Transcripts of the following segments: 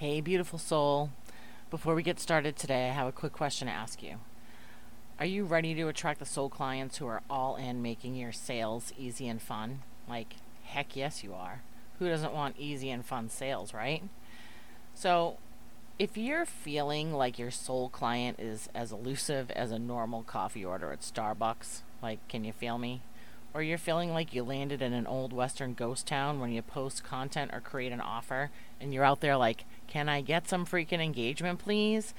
Hey, beautiful soul. Before we get started today, I have a quick question to ask you. Are you ready to attract the soul clients who are all in making your sales easy and fun? Like, heck yes, you are. Who doesn't want easy and fun sales, right? So, if you're feeling like your soul client is as elusive as a normal coffee order at Starbucks, like, can you feel me? Or you're feeling like you landed in an old western ghost town when you post content or create an offer and you're out there like, can I get some freaking engagement, please?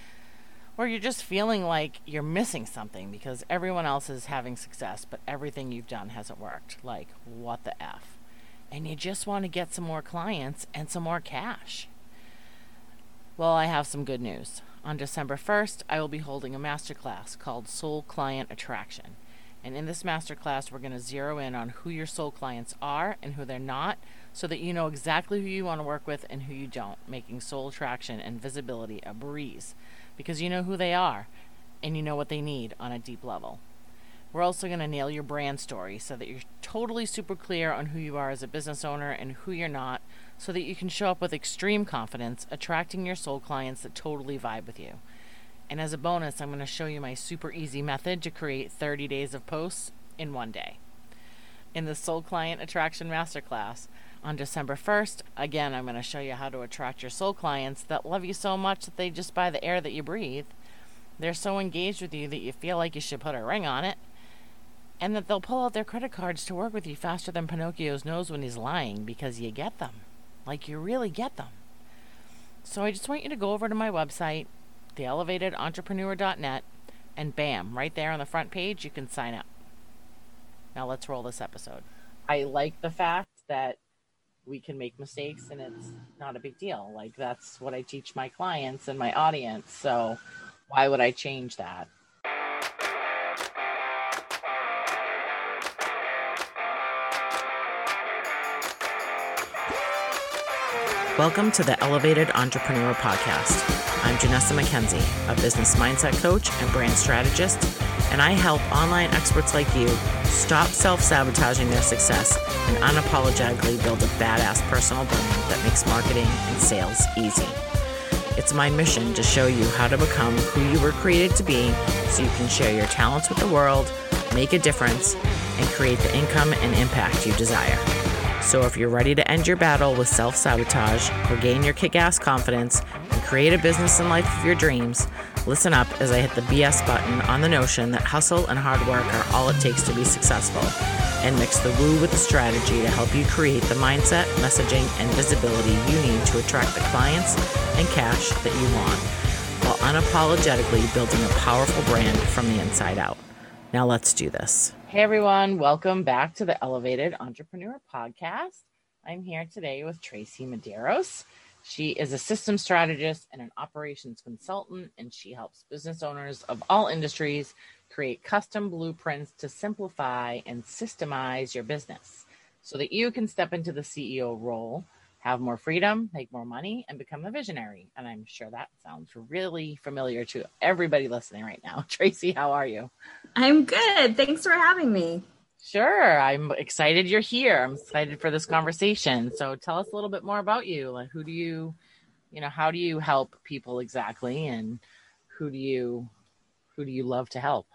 Or you're just feeling like you're missing something because everyone else is having success, but everything you've done hasn't worked. Like, what the F? And you just want to get some more clients and some more cash. Well, I have some good news. On December 1st, I will be holding a masterclass called Soul Client Attraction. And in this masterclass, we're going to zero in on who your soul clients are and who they're not so that you know exactly who you want to work with and who you don't, making soul attraction and visibility a breeze because you know who they are and you know what they need on a deep level. We're also going to nail your brand story so that you're totally super clear on who you are as a business owner and who you're not, so that you can show up with extreme confidence, attracting your soul clients that totally vibe with you. And as a bonus, I'm going to show you my super easy method to create 30 days of posts in one day. In the Soul Client Attraction Masterclass, on December 1st, again, I'm going to show you how to attract your soul clients that love you so much that they just buy the air that you breathe. They're so engaged with you that you feel like you should put a ring on it. And that they'll pull out their credit cards to work with you faster than Pinocchio's nose when he's lying because you get them. Like you really get them. So I just want you to go over to my website, theelevatedentrepreneur.net, and bam, right there on the front page, you can sign up. Now let's roll this episode. I like the fact that we can make mistakes and it's not a big deal. Like that's what I teach my clients and my audience. So why would I change that? Welcome to the Elevated Entrepreneur Podcast. I'm Janessa McKenzie, a business mindset coach and brand strategist, and I help online experts like you stop self sabotaging their success and unapologetically build a badass personal brand that makes marketing and sales easy. It's my mission to show you how to become who you were created to be so you can share your talents with the world, make a difference, and create the income and impact you desire. So if you're ready to end your battle with self sabotage, regain your kick ass confidence, and create a business and life of your dreams, listen up as I hit the BS button on the notion that hustle and hard work are all it takes to be successful, and mix the woo with the strategy to help you create the mindset, messaging, and visibility you need to attract the clients and cash that you want, while unapologetically building a powerful brand from the inside out. Now let's do this. Hey everyone, welcome back to the Elevated Entrepreneur Podcast. I'm here today with Tracy Medeiros. She is a system strategist and an operations consultant, and she helps business owners of all industries create custom blueprints to simplify and systemize your business so that you can step into the CEO role have more freedom, make more money, and become a visionary. And I'm sure that sounds really familiar to everybody listening right now. Tracy, how are you? I'm good. Thanks for having me. Sure. I'm excited you're here. I'm excited for this conversation. So tell us a little bit more about you. Like who do you, you know, how do you help people exactly and who do you who do you love to help?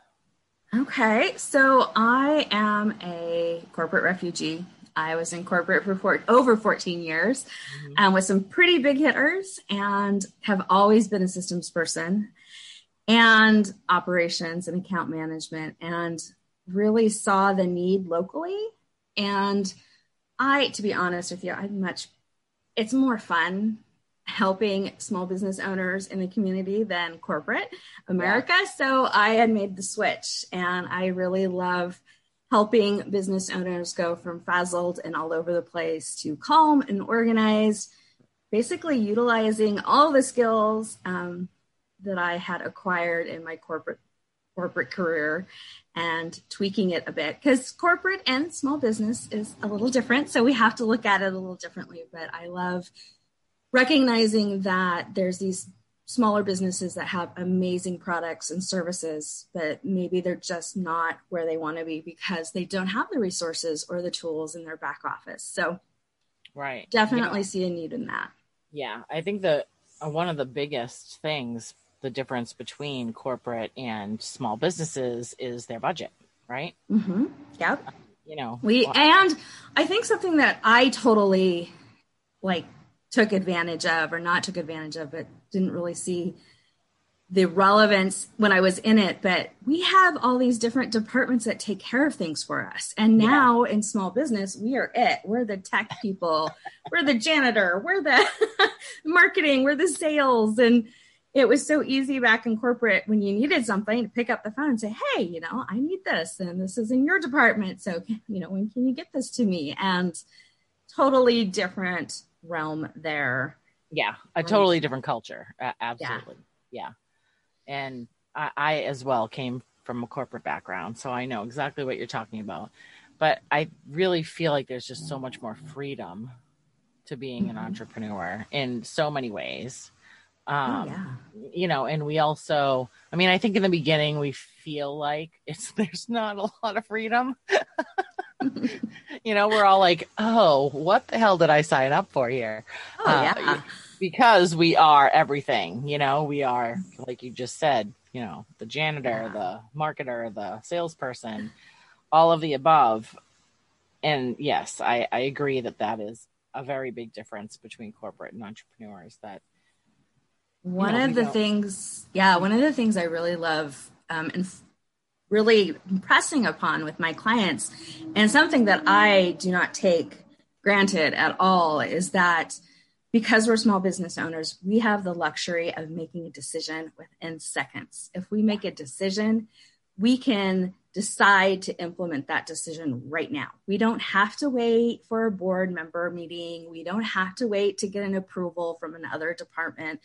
Okay. So I am a corporate refugee I was in corporate for four, over 14 years mm-hmm. and with some pretty big hitters and have always been a systems person and operations and account management and really saw the need locally. And I, to be honest with you, I'm much, it's more fun helping small business owners in the community than corporate America. Yeah. So I had made the switch and I really love helping business owners go from frazzled and all over the place to calm and organized, basically utilizing all the skills um, that I had acquired in my corporate corporate career and tweaking it a bit because corporate and small business is a little different so we have to look at it a little differently but i love recognizing that there's these smaller businesses that have amazing products and services, but maybe they're just not where they want to be because they don't have the resources or the tools in their back office. So, right, definitely see a need in that. Yeah, I think the uh, one of the biggest things, the difference between corporate and small businesses is their budget, right? Mm-hmm. Yep. You know, We and I think something that I totally like took advantage of or not took advantage of, but didn't really see the relevance when I was in it. But we have all these different departments that take care of things for us. And Yeah. now in small business, we are it. We're the tech people, we're the janitor, we're the marketing, we're the sales. And it was so easy back in corporate when you needed something to pick up the phone and say, Hey, you know, I need this and this is in your department. So, you know, when can you get this to me? And totally different realm there. yeah, a totally different culture. A- absolutely. Yeah. And I, I as well came from a corporate background, so I know exactly what you're talking about. But I really feel like there's just so much more freedom to being an Mhm. entrepreneur in so many ways. Um, oh, yeah. you know, and we also, I mean, I think in the beginning we feel like it's there's not a lot of freedom. you know, we're all like, oh, what the hell did I sign up for here? Oh, Uh, yeah. Because we are everything, you know, we are, like you just said, you know, the janitor, Yeah. the marketer, the salesperson, all of the above. And yes, I, I agree that that is a very big difference between corporate and entrepreneurs that One know, of the don't- things, yeah, one of the things I really love um, and really impressing upon with my clients, and something that I do not take granted at all, is that because we're small business owners, we have the luxury of making a decision within seconds. If we make a decision, we can decide to implement that decision right now. We don't have to wait for a board member meeting. We don't have to wait to get an approval from another department.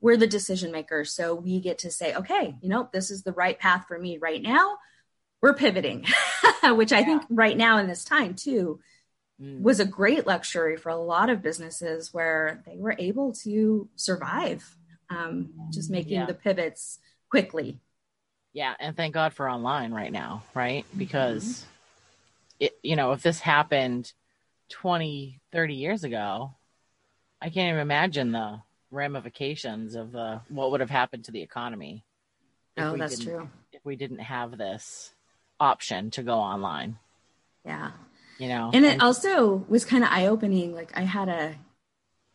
We're the decision makers. So we get to say, okay, you know, this is the right path for me right now. We're pivoting, which I think right now in this time too mm, was a great luxury for a lot of businesses where they were able to survive, um, just making Yeah. the pivots quickly. Yeah, and thank God for online right now, right? Mm-hmm. Because it you know, if this happened 20, 30 years ago, I can't even imagine the ramifications of the what would have happened to the economy. if Oh, we that's didn't- true. If we didn't have this option to go online, Yeah. you know. and it also was kind of eye-opening like i had a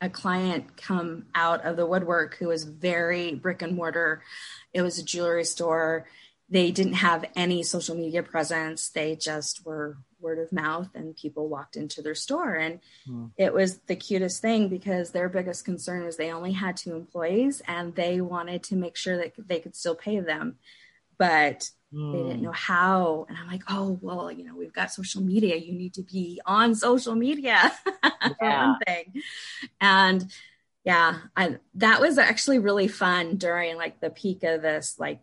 a client come out of the woodwork who was very brick and mortar it was a jewelry store they didn't have any social media presence they just were word of mouth and people walked into their store. And Hmm. it was the cutest thing because their biggest concern was they only had two employees and they wanted to make sure that they could still pay them but they didn't Mm, know how. And i'm like oh well you know we've got social media. You need to be on social media. For Yeah. one thing. And yeah I, that was actually really fun during like the peak of this like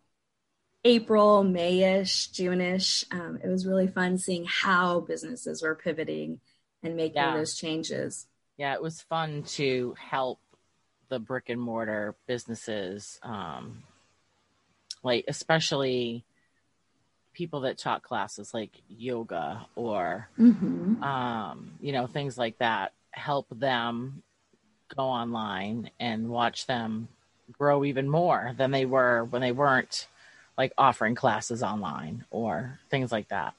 april mayish june-ish um, it was really fun seeing how businesses were pivoting and making Yeah. those changes yeah, it was fun to help the brick and mortar businesses, um, like especially people that taught classes like yoga or hmm um, you know things like that. Help them go online and watch them grow even more than they were when they weren't like offering classes online or things like that.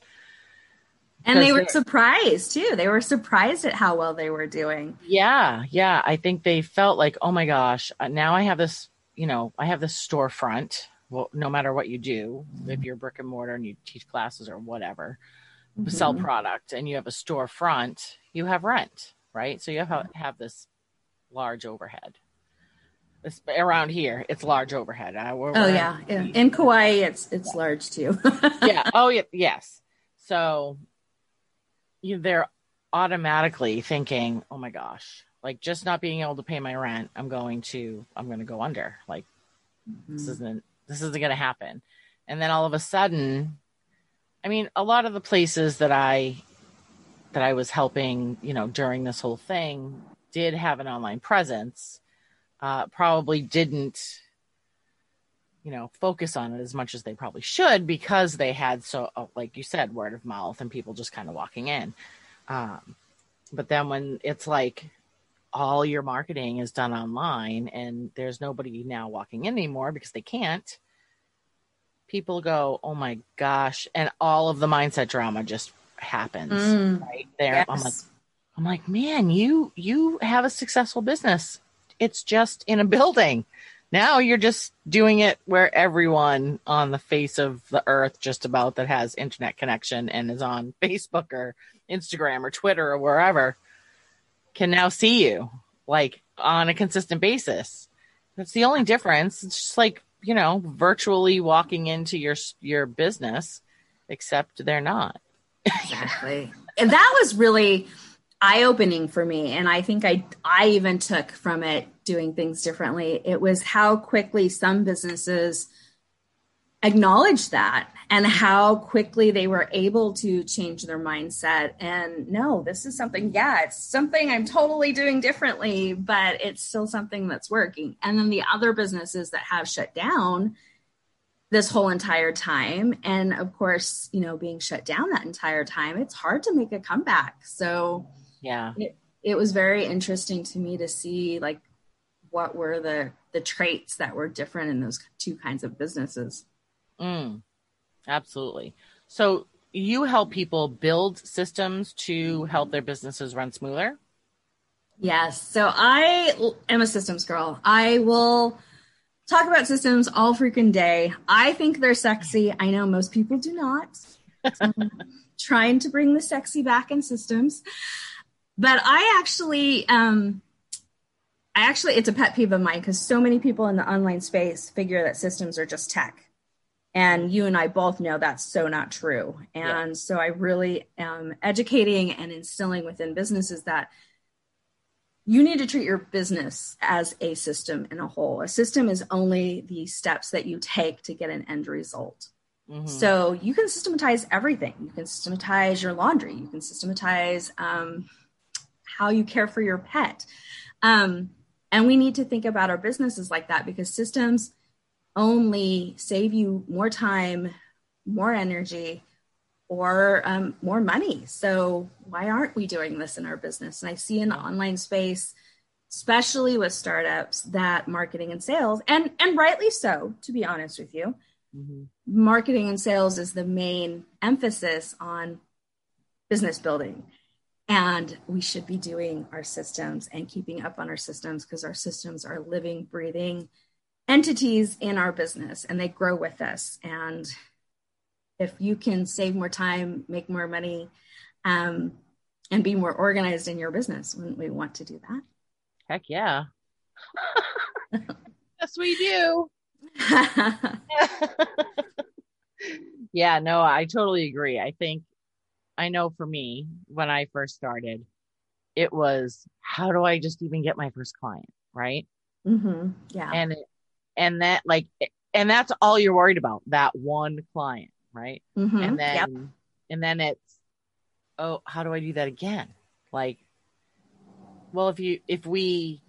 and they were surprised too they were surprised at how well they were doing Yeah, yeah. I think they felt like, oh my gosh, uh, now I have this, you know, I have this storefront. Well, no matter what you do, if you're brick and mortar and you teach classes or whatever, sell Mhm. product and you have a storefront, you have rent, right? So you have have this large overhead. Around here, it's large overhead. We're- Oh we're- yeah, in, in Kauai, it's it's large too. yeah. Oh, yeah. Yes. So you, they're automatically thinking, "Oh my gosh!" Like just not being able to pay my rent, I'm going to, I'm going to go under. Like this mm-hmm. isn't, this isn't going to happen. And then all of a sudden, I mean, a lot of the places that I, that I was helping, you know, during this whole thing, did have an online presence. Uh, probably didn't you know focus on it as much as they probably should because they had so uh, like you said word of mouth and people just kind of walking in um, but then when it's like all your marketing is done online and there's nobody now walking in anymore because they can't, people go, "Oh my gosh!" and all of the mindset drama just happens Mm. right there. Yes. I'm like, I'm like, man, you you have a successful business. It's just in a building. Now you're just doing it where everyone on the face of the earth, just about that has internet connection and is on Facebook or Instagram or Twitter or wherever, can now see you like on a consistent basis. That's the only difference. It's just like you know, virtually walking into your your business, except they're not. exactly and that was really eye-opening for me and i think i i even took from it doing things differently. It was how quickly some businesses acknowledged that and how quickly they were able to change their mindset. And no this is something yeah it's something i'm totally doing differently but it's still something that's working. And then the other businesses that have shut down this whole entire time and of course you know being shut down that entire time it's hard to make a comeback. So Yeah. it, it was very interesting to me to see like what were the the traits that were different in those two kinds of businesses. Mm, absolutely. So you help people build systems to help their businesses run smoother. yes. So i am a systems girl. I will talk about systems all freaking day. I think they're sexy. I know most people do not. So trying to bring the sexy back in systems but i actually um I actually, it's a pet peeve of mine because so many people in the online space figure that systems are just tech. And you and I both know that's so not true. And Yeah. so I really am educating and instilling within businesses that you need to treat your business as a system in a whole. A system is only the steps that you take to get an end result. Mhm. So you can systematize everything. You can systematize your laundry. You can systematize um, how you care for your pet. Um, and we need to think about our businesses like that because systems only save you more time, more energy, or um, more money. So why aren't we doing this in our business? And I see in the online space, especially with startups, that marketing and sales, and and rightly so, to be honest with you, Mhm. marketing and sales is the main emphasis on business building. And we should be doing our systems and keeping up on our systems because our systems are living, breathing entities in our business and they grow with us. And if you can save more time, make more money, um, and be more organized in your business, wouldn't we want to do that? Heck yeah. yes, we do. yeah, no, I totally agree. I think I know for me, when I first started, it was how do I just even get my first client, right? hmm Yeah. And it, and that like and that's all you're worried about, that one client, right? Mhm. And then Yep. and then it's oh, how do I do that again? Like well, if you if we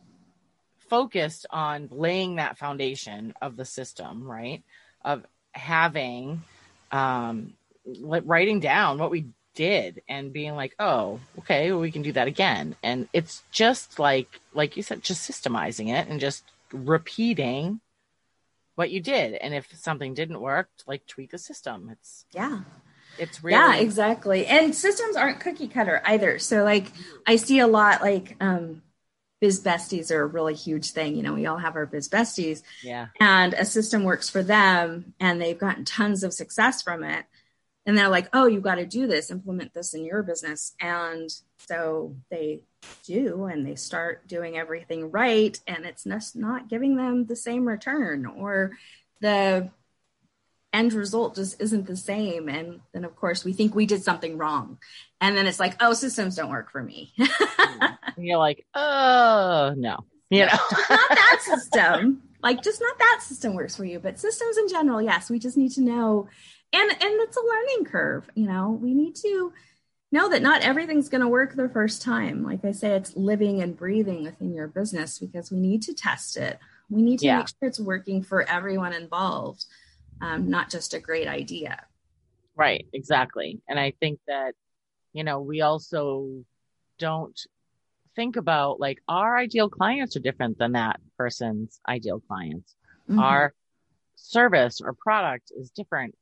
focused on laying that foundation of the system, right? Of having um like writing down what we did and being like, oh, okay, well, we can do that again. And it's just like like you said, just systemizing it and just repeating what you did. And if something didn't work, like tweak the system. It's yeah. it's really Yeah, exactly. And systems aren't cookie cutter either. So like I see a lot like um biz besties are a really huge thing. You know, we all have our biz besties yeah. and a system works for them and they've gotten tons of success from it. And they're like, oh, you got to do this, implement this in your business. And so they do, and they start doing everything right. And it's just not giving them the same return, or the end result just isn't the same. And then, of course, we think we did something wrong. And then it's like, oh, systems don't work for me. You're like, oh no. You know. not that system. Like just not that system works for you, but systems in general, yes, we just need to know and and it's a learning curve, you know. We need to know that not everything's going to work the first time. Like I say it's living and breathing within your business because we need to test it. We need to Yeah. make sure it's working for everyone involved. Um, not just a great idea. Right, exactly. And I think that, you know, we also don't think about like our ideal clients are different than that person's ideal clients. Mhm. Our service or product is different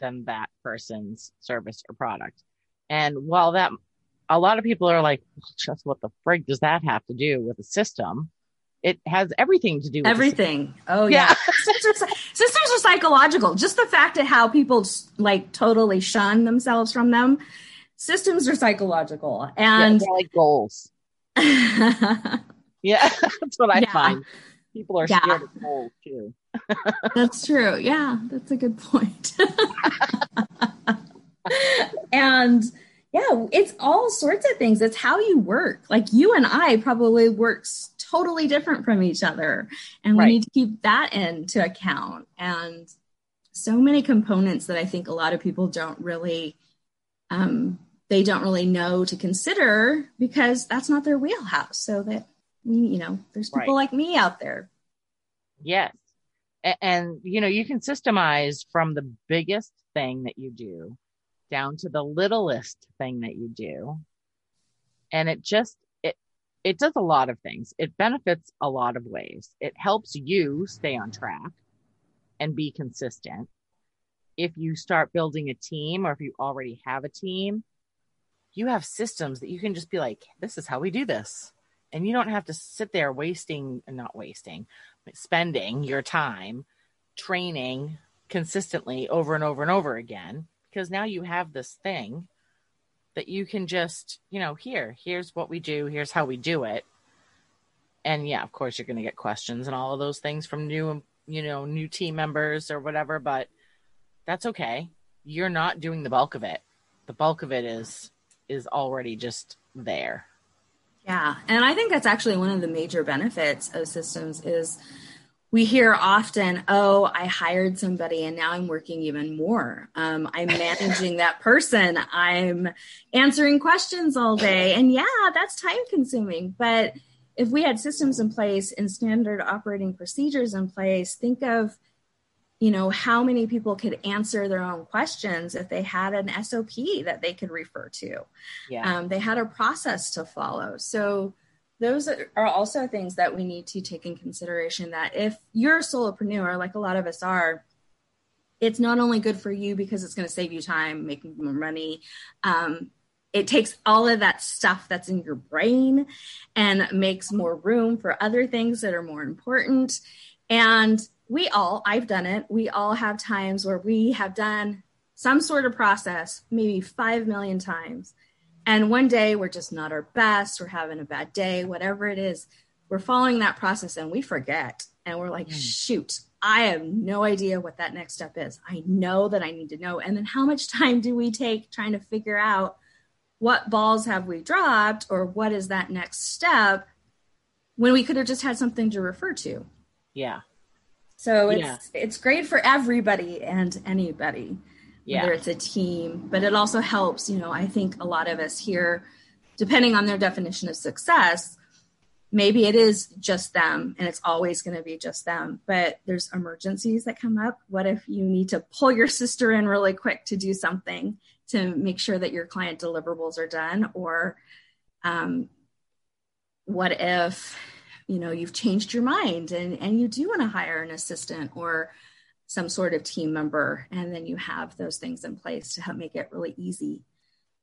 than that person's service or product. And while that, a lot of people are like, just what the frig does that have to do with a system? It has everything to do with everything. Oh Yeah. yeah, systems, are, systems are psychological. Just the fact of how people like totally shun themselves from them. Systems are psychological, and they're like goals. Yeah, that's what I Yeah. find. People are Yeah. scared of goals too. That's true. Yeah, that's a good point. and yeah, it's all sorts of things. It's how you work. Like you and I probably works totally different from each other, and we need to keep that into account. And so many components that I think a lot of people don't really um, they don't really know to consider because that's not their wheelhouse. So that we, you know, there's people Right. like me out there. Yes. And, you know, you can systemize from the biggest thing that you do down to the littlest thing that you do. And it just, it, it does a lot of things. It benefits a lot of ways. It helps you stay on track and be consistent. If you start building a team or if you already have a team, you have systems that you can just be like, this is how we do this. And you don't have to sit there wasting, not wasting, spending your time training consistently over and over and over again because now you have this thing that you can just, you know, here, here's what we do, here's how we do it. And yeah, of course, you're going to get questions and all of those things from new, you know, new team members or whatever, but that's okay. You're not doing the bulk of it. The bulk of it is is already just there. Yeah, and I think that's actually one of the major benefits of systems is we hear often, "Oh, I hired somebody and now I'm working even more. Um, I'm managing that person. I'm answering questions all day." And yeah, that's time consuming, but if we had systems in place and standard operating procedures in place, think of you know how many people could answer their own questions if they had an SOP that they could refer to. Yeah. um, they had a process to follow. So those are also things that we need to take in consideration that if you're a solopreneur like a lot of us are it's not only good for you because it's going to save you time making more money um, it takes all of that stuff that's in your brain and makes more room for other things that are more important. And we all i've done it we all have times where we have done some sort of process maybe 5 million times and one day we're just not our best, we're having a bad day, whatever it is, we're following that process and we forget. And we're like, Mm. shoot, I have no idea what that next step is. I know that I need to know. And then how much time do we take trying to figure out what balls have we dropped or what is that next step when we could have just had something to refer to? Yeah. So it's Yeah. it's great for everybody and anybody Yeah. whether it's a team, but it also helps, you know, I think a lot of us here, depending on their definition of success, maybe it is just them and it's always going to be just them, but there's emergencies that come up. What if you need to pull your sister in really quick to do something to make sure that your client deliverables are done? Or um, what if, you know, you've changed your mind and, and you do want to hire an assistant or some sort of team member and then you have those things in place to help make it really easy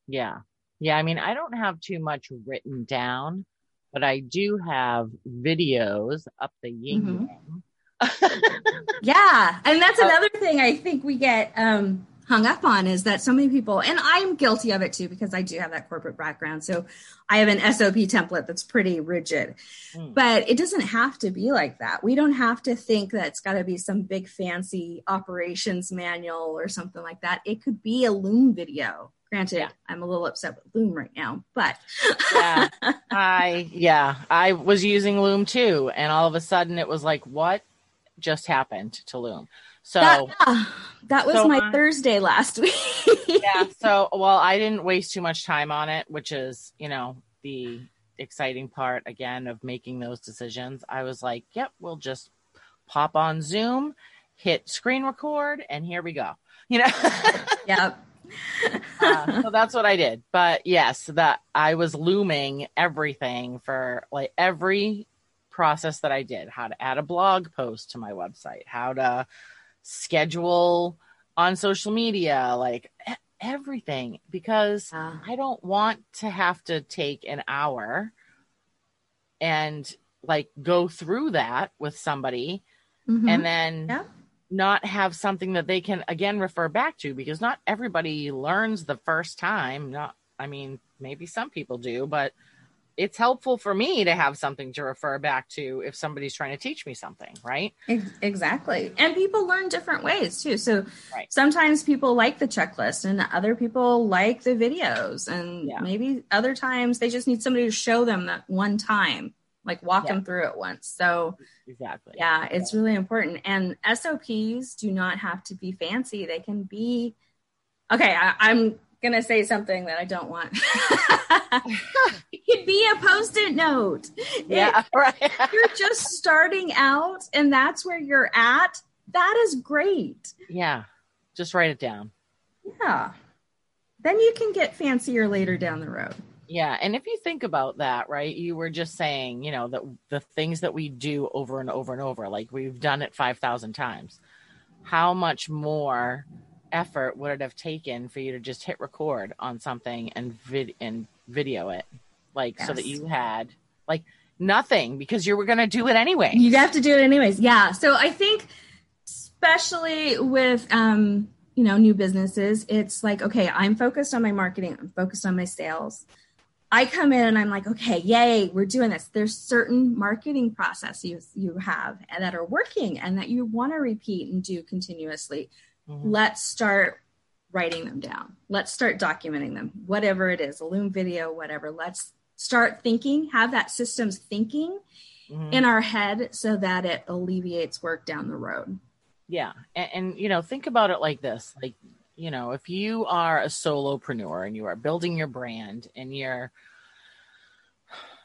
Yeah. Yeah. I mean, I don't have too much written down, but I do have videos up the yin Mhm. yeah and that's Uh, another thing i think we get um, hung up on is that so many people and i'm guilty of it too because i do have that corporate background so i have an sop template that's pretty rigid Mm. but it doesn't have to be like that we don't have to think that it's got to be some big fancy operations manual or something like that it could be a loom video granted Yeah. i'm a little upset with loom right now but yeah. I, yeah, I was using Loom too. And all of a sudden it was like, what just happened to Loom? So, that, yeah, that was so my I- thursday last week yeah. So, well, I didn't waste too much time on it, which is, you know, the exciting part again of making those decisions. I was like, yep, we'll just pop on Zoom, hit screen record, and here we go. You know? Yep. uh, so that's what I did. But yes, that I was looming everything for like every process that I did, how to add a blog post to my website, how to schedule on social media, like everything because Yeah. I don't want to have to take an hour and like go through that with somebody Mhm. and then Yeah. not have something that they can again refer back to because not everybody learns the first time not i mean maybe some people do but it's helpful for me to have something to refer back to if somebody's trying to teach me something right Exactly. And people learn different ways too. So Right. sometimes people like the checklist and other people like the videos. And Yeah. maybe other times they just need somebody to show them that one time, like walk Yeah. them through it once. So exactly yeah, it's really important. And SOPs do not have to be fancy. They can be, okay, I, I'm going to say something that I don't want. it could be a post it note. It- yeah right you're just starting out and that's where you're at, that is great. yeah just write it down Yeah. Then you can get fancier later down the road. Yeah, and if you think about that, right, you were just saying, you know, that the things that we do over and over and over, like we've done it 5,000 times. How much more effort would it have taken for you to just hit record on something and vid and video it? Like so that you had like nothing because you were going to do it anyway. You have to do it anyways. Yeah. So I think especially with um, you know, new businesses, it's like, okay, I'm focused on my marketing, I'm focused on my sales. I come in and I'm like, okay, yay, we're doing this. There's certain marketing processes you have and that are working and that you want to repeat and do continuously. Mhm. let's start writing them down. Let's start documenting them, whatever it is, a Loom video, whatever. Let's start thinking, have that systems thinking Mhm. in our head so that it alleviates work down the road. Yeah. And, and, you know, think about it like this. Like, you know, if you are a solopreneur and you are building your brand and you're,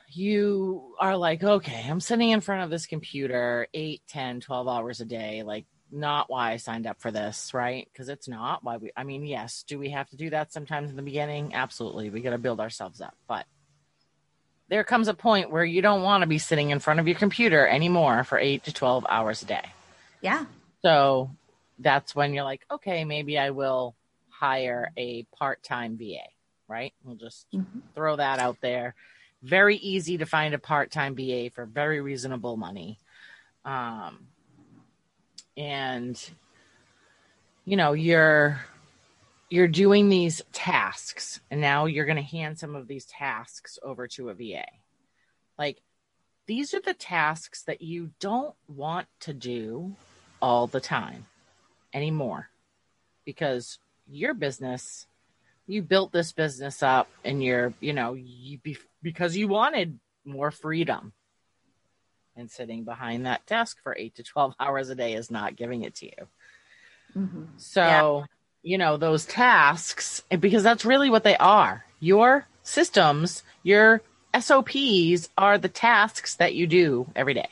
you are like, okay, I'm sitting in front of this computer 8, 10, 12 hours a day. Like, not why I signed up for this, right? Because it's not why we, I mean, yes, do we have to do that sometimes in the beginning? Absolutely. We got to build ourselves up. But there comes a point where you don't want to be sitting in front of your computer anymore for 8 to 12 hours a day. Yeah. So that's when you're like, okay, maybe I will hire a part time VA, right? We'll just Mhm. throw that out there. Very easy to find a part time VA for very reasonable money. Um, and you know, you're you're doing these tasks and now you're going to hand some of these tasks over to a VA. Like these are the tasks that you don't want to do all the time anymore because your business you built this business up and you're you know you be, because you wanted more freedom and sitting behind that desk for 8 to 12 hours a day is not giving it to you Mhm. so you know those tasks because that's really what they are your systems your SOPs are the tasks that you do every day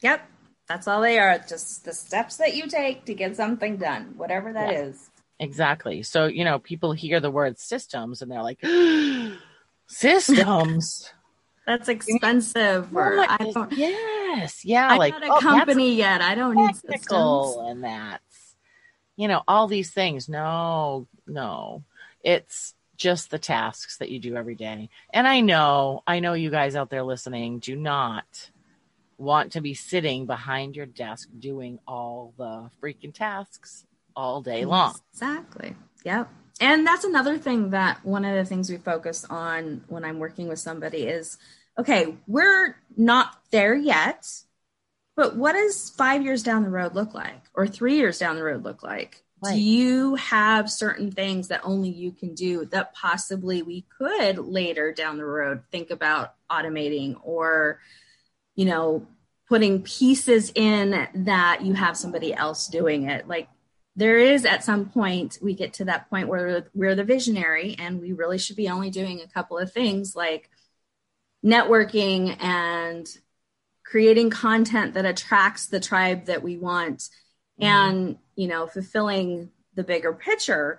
Yep. That's all they are. Just the steps that you take to get something done, whatever that Yeah. is. Exactly. So, you know, people hear the word systems and they're like, systems. That's expensive. Or don't, yes. Yeah. I'm like, not a oh, company yet. I don't need systems. and that's, you know, all these things. No, no. It's just the tasks that you do every day. And I know, I know you guys out there listening do not want to be sitting behind your desk doing all the freaking tasks all day long. Exactly. Yep. And that's another thing that one of the things we focus on when I'm working with somebody is okay, we're not there yet, but what does five years down the road look like or three years down the road look like? Right. Do you have certain things that only you can do that possibly we could later down the road think about automating or, you know, putting pieces in that you have somebody else doing it? Like, there is at some point we get to that point where we're the visionary and we really should be only doing a couple of things like networking and creating content that attracts the tribe that we want Mhm. and you know fulfilling the bigger picture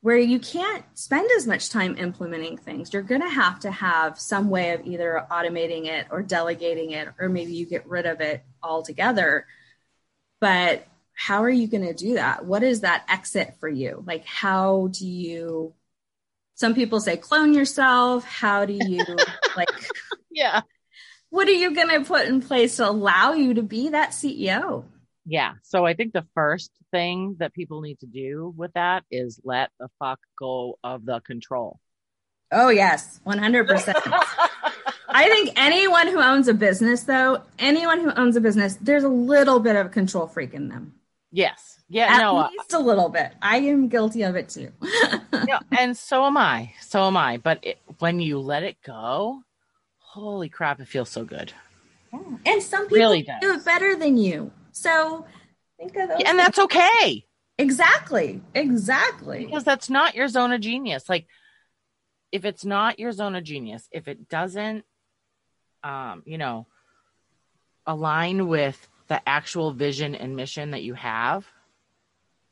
where you can't spend as much time implementing things. You're going to have to have some way of either automating it or delegating it, or maybe you get rid of it altogether. But how are you going to do that? What is that exit for you? Like, how do you? Some people say clone yourself. How do you like? yeah. What are you going to put in place to allow you to be that CEO? Yeah. So I think the first thing that people need to do with that is let the fuck go of the control. Oh, yes, 100%. I think anyone who owns a business, though, anyone who owns a business, there's a little bit of control freak in them. Yes. Yeah. At no. uh, least a little bit. I am guilty of it too. yeah, and so am I. So am I. But it, when you let it go, holy crap, it feels so good. Yeah. And some people Really do it better than you. So think of those. Yeah, and that's okay exactly, exactly. because that's not your zone of genius. Like, if it's not your zone of genius, if it doesn't, um, you know, align with the actual vision and mission that you have,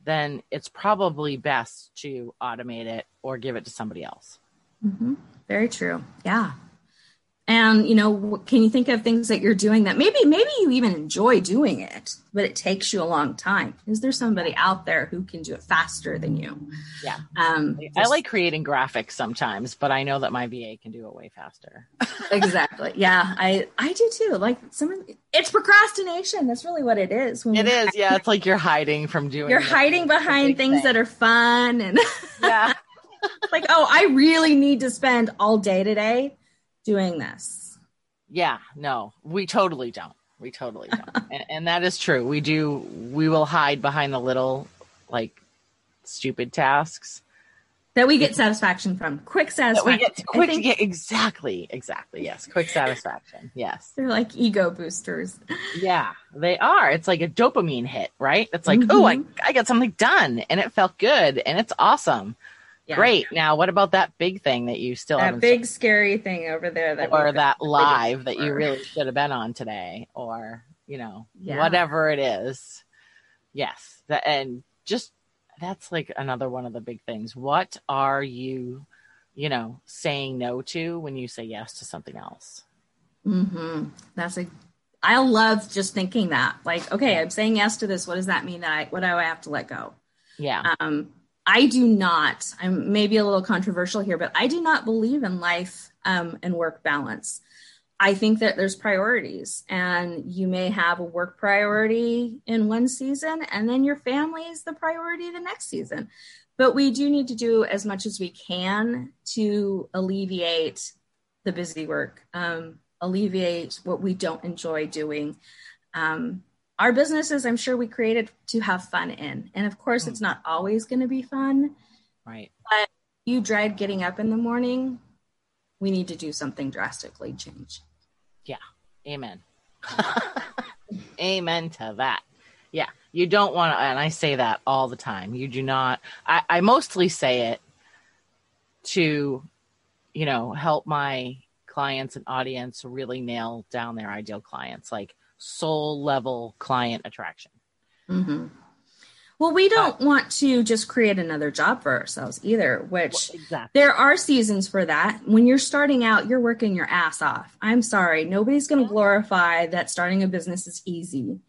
then it's probably best to automate it or give it to somebody else. hmm Very true. Yeah. And you know, can you think of things that you're doing that maybe maybe you even enjoy doing it, but it takes you a long time? Is there somebody out there who can do it faster than you? Yeah. Um, I like creating graphics sometimes, but I know that my VA can do it way faster. exactly. Yeah, I I do too. Like some of it's procrastination. That's really what it is. When It is, yeah. It's like you're hiding from doing. You're hiding behind things thing. that are fun and Yeah, like, oh, I really need to spend all day today doing this. yeah. No, we totally don't. We totally don't, and, and that is true. We do. We will hide behind the little, like, stupid tasks That we get satisfaction from. Quick that we satisfaction. get quick. think Yeah, exactly, exactly. Yes, quick satisfaction. Yes, They're like ego boosters. yeah, they are. It's like a dopamine hit, right? It's like, oh, I. Mm-hmm. I got something done, and it felt good, and it's awesome. Yeah. Great. Now, what about that big thing that you still That big scary thing over there that or that live that you really should have been on today or you know Yeah. whatever it is yes that and just that's like another one of the big things what are you you know saying no to when you say yes to something else Mm-hmm. That's a. I love just thinking that. Like, okay, I'm saying yes to this. What does that mean? That I what do I have to let go? yeah Um, I do not. I'm maybe a little controversial here, but I do not believe in life um, and work balance. I think that there's priorities, and you may have a work priority in one season, and then your family is the priority the next season. But we do need to do as much as we can to alleviate the busy work, um, alleviate what we don't enjoy doing. Um, our businesses, I'm sure we created to have fun in. And of course, hmm. it's not always going to be fun. right But You dread getting up in the morning. We need to do something drastically change. Yeah. Amen amen to that yeah you don't want to and i say that all the time you do not I, I mostly say it to you know help my clients and audience really nail down their ideal clients like soul level client attraction Mhm. Well, we don't want to just create another job for ourselves either, which exactly there are seasons for that. When you're starting out, you're working your ass off. I'm sorry, nobody's going to glorify that starting a business is easy.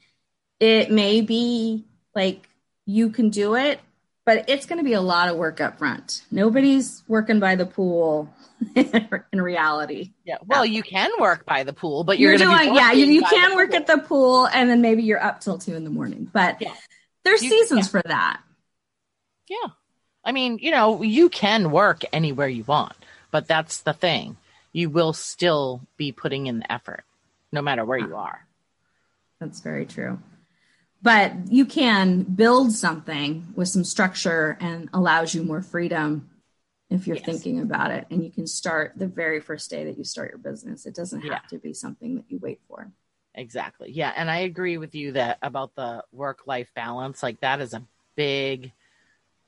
It may be like you can do it, but it's going to be a lot of work up front. Nobody's working by the pool in reality. yeah well you can work by the pool but you're, You're, doing, yeah, you, you can work pool. at the pool and then maybe you're up till two in the morning, but Yeah. there's You- seasons for that. Yeah. I mean, you know, you can work anywhere you want, but that's the thing. You will still be putting in the effort no matter where you ah. are. That's very true. But you can build something with some structure and allows you more freedom if you're Yes. thinking about it. And you can start the very first day that you start your business. It doesn't Yeah. have to be something that you wait for. Exactly. Yeah, and I agree with you that about the work life balance, like that is a big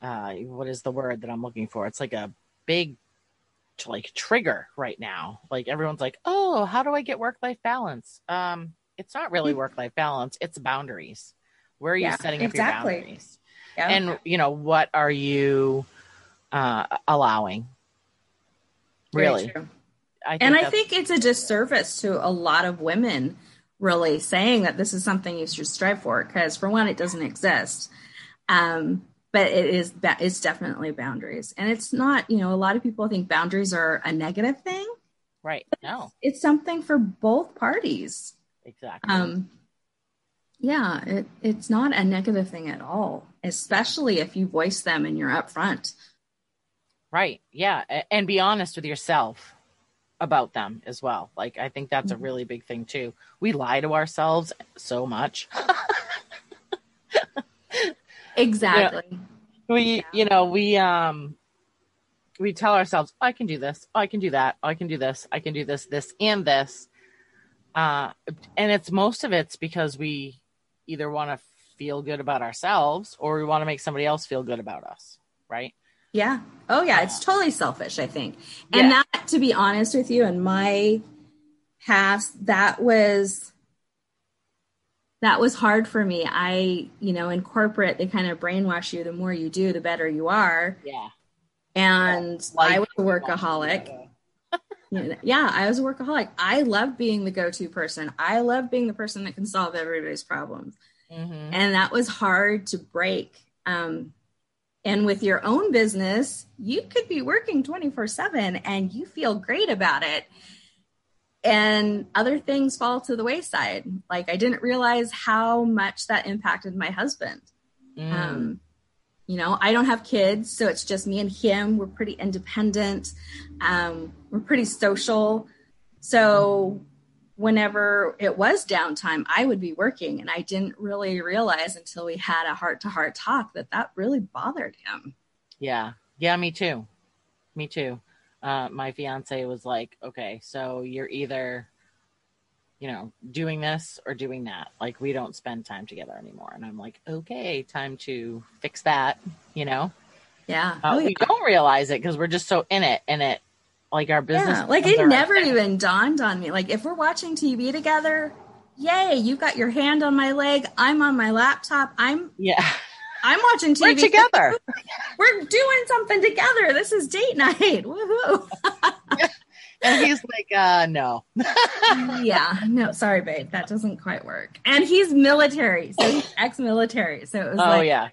uh what is the word that I'm looking for? It's like a big like trigger right now. Like everyone's like, "Oh, how do I get work life balance?" Um it's not really work life balance, it's boundaries. Where are you Yeah, setting exactly. up your boundaries? Yeah. and you know what are you uh, allowing. Really. I think and I think it's a disservice to a lot of women really saying that this is something you should strive for because for one it doesn't exist um, but it is it's definitely boundaries and it's not you know a lot of people think boundaries are a negative thing right. No, it's something for both parties exactly. um, yeah it, it's not a negative thing at all especially if you voice them and you're upfront Right. Yeah. And be honest with yourself about them as well. Like, I think that's a Mhm. really big thing, too. We lie to ourselves so much. exactly We, Yeah. you know, we, um, we tell ourselves, I can do this. I can do that. I can do this. I can do this, this, and this. Uh, and it's most of it's because we either want to feel good about ourselves or we want to make somebody else feel good about us. Right. Yeah. Oh, yeah. It's uh, totally selfish, I think. And Yeah. that, to be honest with you, in my past, that was that was hard for me. I, you know, in corporate, they kind of brainwash you. The more you do, the better you are. Yeah. And Like- I was a workaholic. Yeah, I was a workaholic. I love being the go-to person. I love being the person that can solve everybody's problems Mm-hmm. and that was hard to break um, and with your own business you could be working 24 7 and you feel great about it and other things fall to the wayside like i didn't realize how much that impacted my husband Mm. um, you know i don't have kids so it's just me and him we're pretty independent um, we're pretty social so whenever it was downtime i would be working and i didn't really realize until we had a heart to heart talk that that really bothered him Yeah. Yeah, me too. Me too. Uh, my fiance was like, okay, so you're either, you know, doing this or doing that. Like, we don't spend time together anymore. And I'm like, okay, time to fix that, you know? yeah Uh, oh, yeah. We don't realize it because we're just so in it, and it, like, our business. yeah like it never even dawned on me like if we're watching tv together yay you've got your hand on my leg i'm on my laptop i'm Yeah. i'm watching tv We're together. we're doing something together this is date night Woohoo. and he's like, uh, no. yeah, no, sorry, babe, that doesn't quite work. And he's military, so he's ex-military. So it was Oh, like, yeah.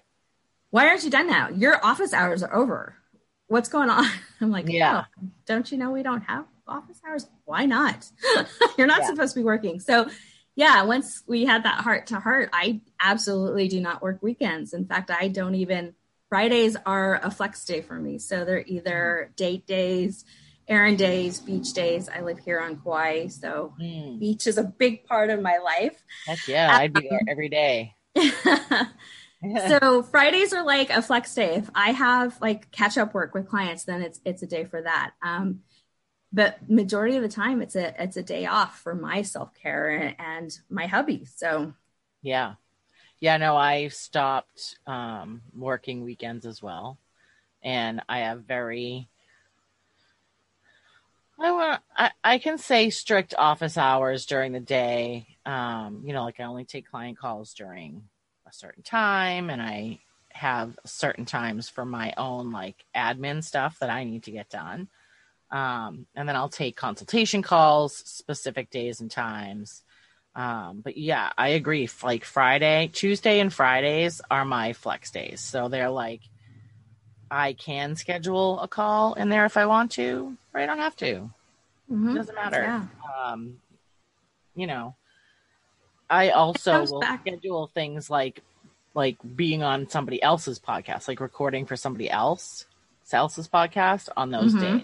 why aren't you done now? Your office hours are over. What's going on? I'm like, Yeah. "Oh, don't you know we don't have office hours? Why not? You're not Yeah. supposed to be working. So yeah, once we had that heart to heart, I absolutely do not work weekends. In fact, I don't even Fridays are a flex day for me. So they're either date days, errand days, beach days. I live here on Kauai, so Mm, beach is a big part of my life. heck yeah. I'd be there every day. so Fridays are like a flex day. If I have like catch up work with clients, then it's it's a day for that. Um, but majority of the time, it's a it's a day off for my self care and, and my hubby. So Yeah. Yeah, no, I stopped um, working weekends as well. And I have very I want I, I can say strict office hours during the day. Um, you know, like I only take client calls during a certain time and I have certain times for my own like admin stuff that I need to get done. Um, and then I'll take consultation calls specific days and times. Um, but yeah, I agree. Like Friday, Tuesday, and Fridays are my flex days. So they're like, I can schedule a call in there if I want to, or I don't have to. It mhm, doesn't matter. yeah, Um, you know, I also will back- schedule things like like being on somebody else's podcast, like recording for somebody else else's podcast on those Mhm. days.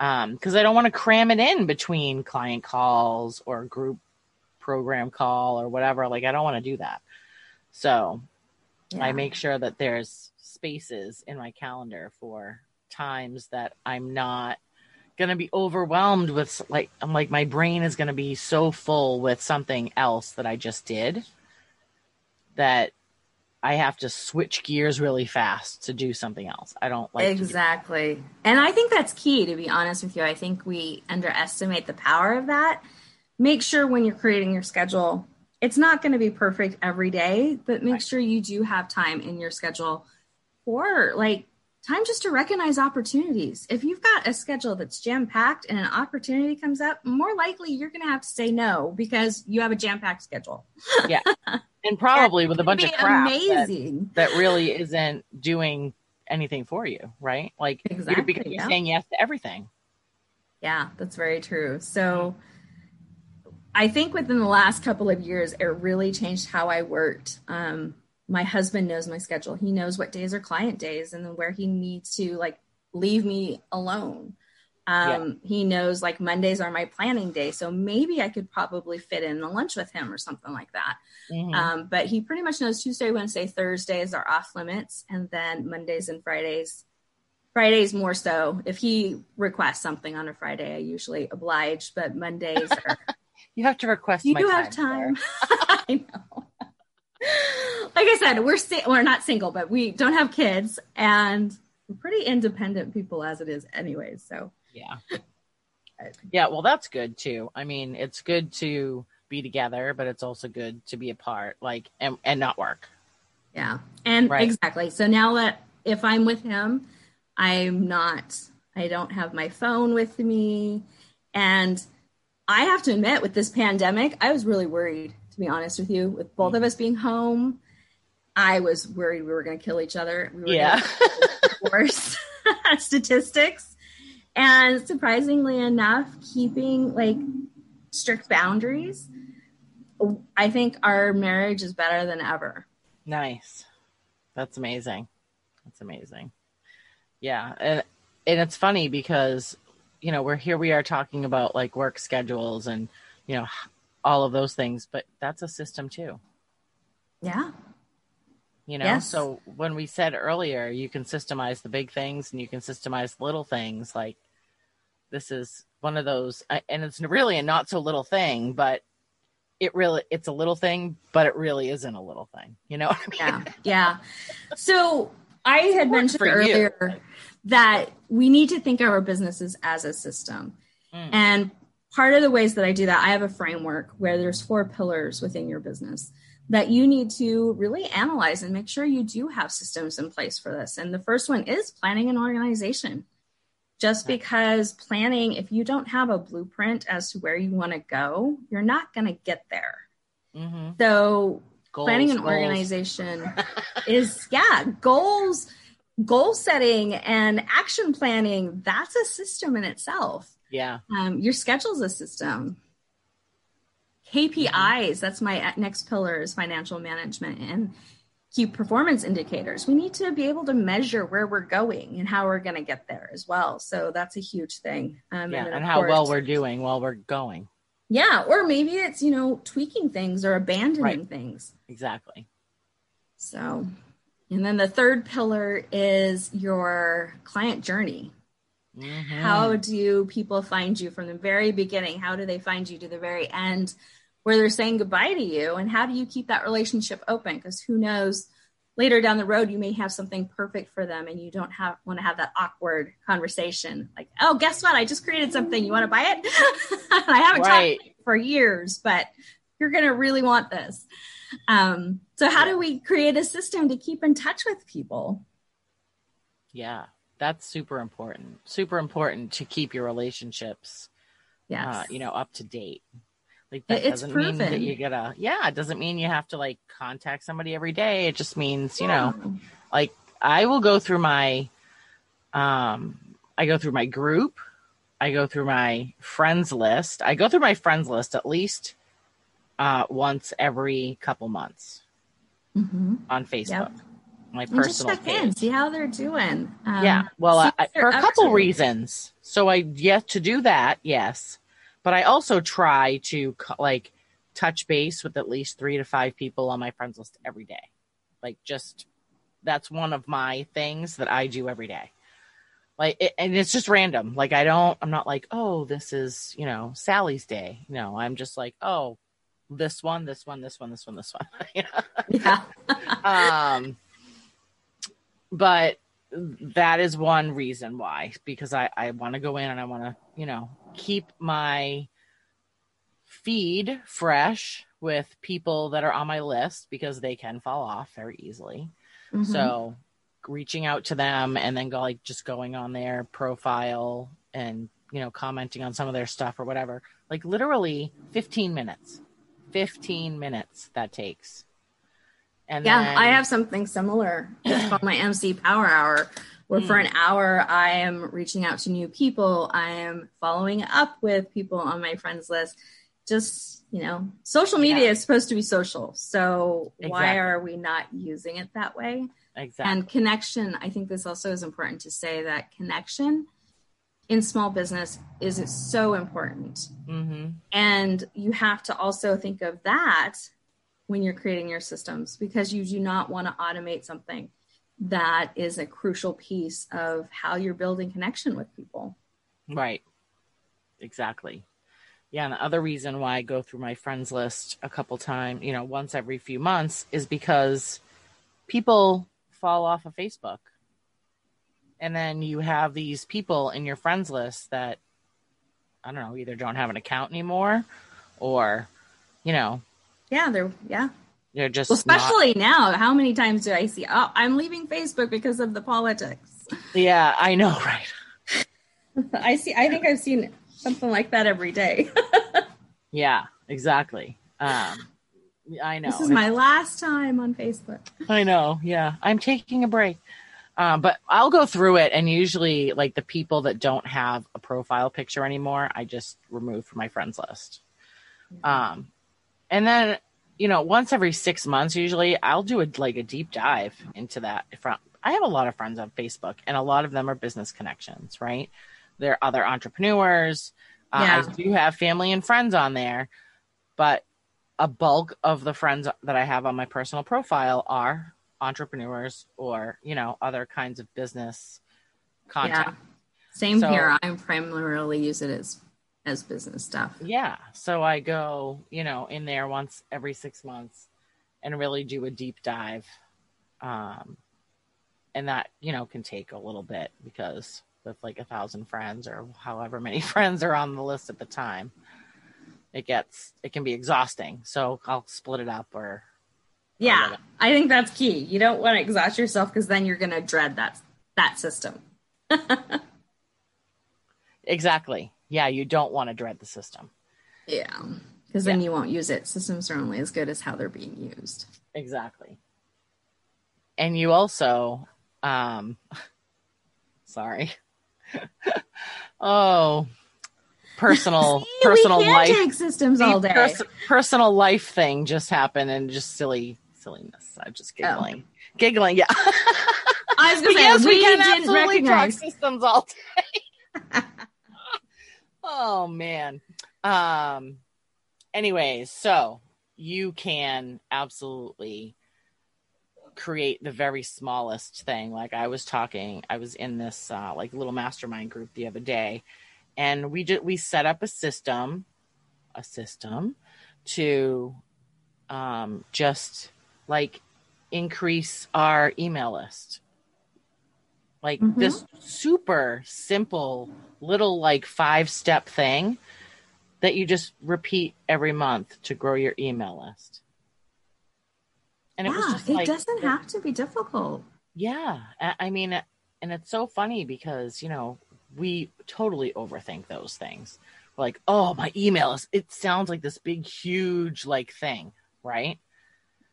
Um, because I don't want to cram it in between client calls or group program call or whatever. Like I don't want to do that. So I make sure that there's spaces in my calendar for times that I'm not going to be overwhelmed with like I'm like my brain is going to be so full with something else that I just did that I have to switch gears really fast to do something else. I don't like to do- exactly. And I think that's key, to be honest with you. I think we underestimate the power of that. Make sure when you're creating your schedule, it's not going to be perfect every day, but make Right. sure you do have time in your schedule for like time just to recognize opportunities. If you've got a schedule that's jam packed and an opportunity comes up, more likely you're going to have to say no because you have a jam packed schedule. yeah. And probably with a bunch of crap amazing. That, that, really isn't doing anything for you, right? Like exactly, you're, because you're saying yes to everything. Yeah, that's very true. So I think within the last couple of years, it really changed how I worked. Um, my husband knows my schedule. He knows what days are client days and where he needs to like leave me alone. Um, yeah. He knows like Mondays are my planning day. So maybe I could probably fit in a lunch with him or something like that. Mm-hmm. Um, but he pretty much knows Tuesday, Wednesday, Thursdays are off limits. And then Mondays and Fridays, Fridays more so. If he requests something on a Friday, I usually oblige, but Mondays are. you have to request. You do have time. I know like I said, we're si- we're not single, but we don't have kids, and we're pretty independent people as it is, anyways. So yeah, yeah. Well, that's good too. I mean, it's good to be together, but it's also good to be apart, like and and not work. Yeah, and right. exactly. So now that if I'm with him, I'm not. I don't have my phone with me, and I have to admit, with this pandemic, I was really worried to be honest with you. With both of mm. us being home, I was worried we were going to kill each other. We were yeah. worse statistics. And surprisingly enough, keeping like strict boundaries, I think our marriage is better than ever. Nice. That's amazing. That's amazing. Yeah. And and it's funny because you know, we're here we are talking about like work schedules and you know all of those things, but that's a system too. Yeah. You know, yes. so when we said earlier, you can systemize the big things and you can systemize little things. Like this is one of those, and it's really a not so little thing, but it really it's a little thing, but it really isn't a little thing. You know? I mean? Yeah, yeah. So I had mentioned earlier you. that we need to think of our businesses as a system, mm. and part of the ways that I do that, I have a framework where there's four pillars within your business that you need to really analyze and make sure you do have systems in place for this. And the first one is planning and organization. Just because planning, if you don't have a blueprint as to where you want to go, you're not going to get there. Mm-hmm. So, goals, planning and goals. organization is, yeah, goals, goal setting and action planning. That's a system in itself. Yeah. Um, your schedule's a system. KPIs, mm-hmm. that's my next pillar is financial management and key performance indicators. We need to be able to measure where we're going and how we're going to get there as well. So that's a huge thing. Um, yeah, and, and how course, well we're doing while we're going. Yeah, or maybe it's, you know, tweaking things or abandoning right. things. Exactly. So, and then the third pillar is your client journey. Mm-hmm. How do people find you from the very beginning? How do they find you to the very end where they're saying goodbye to you? And how do you keep that relationship open? Because who knows, later down the road, you may have something perfect for them and you don't have want to have that awkward conversation like, oh, guess what? I just created something. You want to buy it? I haven't right. talked for years, but you're going to really want this. Um, so, how do we create a system to keep in touch with people? Yeah that's super important. Super important to keep your relationships, yes. Uh, you know, up to date. Like that it's doesn't proven. mean that you gotta. Yeah, it doesn't mean you have to like contact somebody every day. It just means you yeah. know, like I will go through my, um, I go through my group. I go through my friends list. I go through my friends list at least uh, once every couple months mm-hmm. on Facebook. Yep my personal just check page. in, see how they're doing. Um, yeah, well, I, for a couple reasons. So I yet to do that, yes, but I also try to like touch base with at least three to five people on my friends list every day. Like, just that's one of my things that I do every day. Like, it, and it's just random. Like, I don't, I'm not like, oh, this is you know Sally's day. No, I'm just like, oh, this one, this one, this one, this one, this one. yeah. um but that is one reason why because i i want to go in and i want to you know keep my feed fresh with people that are on my list because they can fall off very easily. Mm-hmm. so reaching out to them and then go like just going on their profile and you know commenting on some of their stuff or whatever. Like literally 15 minutes. 15 minutes that takes and yeah then... i have something similar it's called my mc power hour where for an hmm. hour i am reaching out to new people i am following up with people on my friends list just you know social media yeah. is supposed to be social so exactly. why are we not using it that way exactly and connection i think this also is important to say that connection in small business is so important mm-hmm. and you have to also think of that when you're creating your systems because you do not want to automate something that is a crucial piece of how you're building connection with people right exactly yeah, and the other reason why I go through my friends list a couple times, you know, once every few months is because people fall off of Facebook. And then you have these people in your friends list that I don't know, either don't have an account anymore or, you know. Yeah, they're yeah. They're just well, especially not... now. How many times do I see, oh, I'm leaving Facebook because of the politics? Yeah, I know, right? I see I think I've seen something like that every day. yeah, exactly. Um, I know. This is my last time on Facebook. I know. Yeah. I'm taking a break. Um, but I'll go through it and usually like the people that don't have a profile picture anymore, I just remove from my friends list. Um, and then, you know, once every six months, usually I'll do a, like a deep dive into that. If I, have a lot of friends on Facebook and a lot of them are business connections, right? They're other entrepreneurs. Uh. I do have family and friends on there, but a bulk of the friends that I have on my personal profile are entrepreneurs or, you know, other kinds of business content. Yeah. Same so, here. I primarily use it as as business stuff. Yeah. So I go, you know, in there once every six months and really do a deep dive. Um, and that, you know, can take a little bit because with like a thousand friends or however many friends are on the list at the time it gets it can be exhausting so i'll split it up or yeah or i think that's key you don't want to exhaust yourself because then you're going to dread that that system exactly yeah you don't want to dread the system yeah because then yeah. you won't use it systems are only as good as how they're being used exactly and you also um sorry oh, personal See, personal life systems all day. Pers- personal life thing just happened and just silly silliness. I'm just giggling, oh. giggling. Yeah. I was to say yes, we, we can absolutely talk systems all day. Oh man. Um. Anyways, so you can absolutely create the very smallest thing. Like I was talking, I was in this uh, like little mastermind group the other day, and we just we set up a system, a system, to um, just like increase our email list. Like mm-hmm. this super simple little like five step thing that you just repeat every month to grow your email list. And it yeah, was just like, it doesn't have to be difficult. Yeah. I mean, and it's so funny because, you know, we totally overthink those things. like, oh, my email is, it sounds like this big, huge, like thing, right?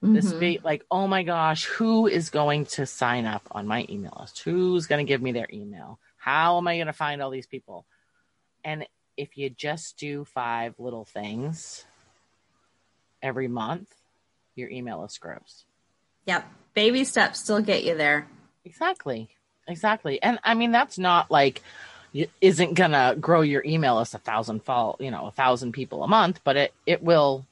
Mm-hmm. This be like, oh my gosh, who is going to sign up on my email list? Who's going to give me their email? How am I going to find all these people? And if you just do five little things every month, your email list grows. Yep. Baby steps still get you there. Exactly. Exactly. And I mean, that's not like, isn't gonna grow your email list a thousand fall, you know, a thousand people a month, but it, it will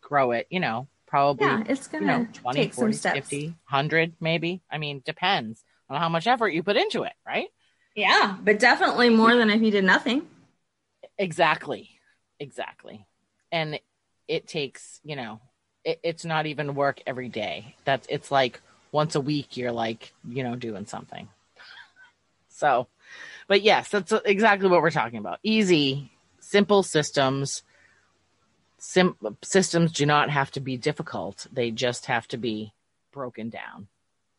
grow it, you know, probably, yeah, it's gonna you know, 20, take 40, some 50, 100 maybe. I mean, depends on how much effort you put into it, right? Yeah, but definitely more than if you did nothing. Exactly. Exactly. And it takes, you know, it, it's not even work every day. That's it's like once a week you're like, you know, doing something. So, but yes, that's exactly what we're talking about. Easy, simple systems. Sim- systems do not have to be difficult. They just have to be broken down.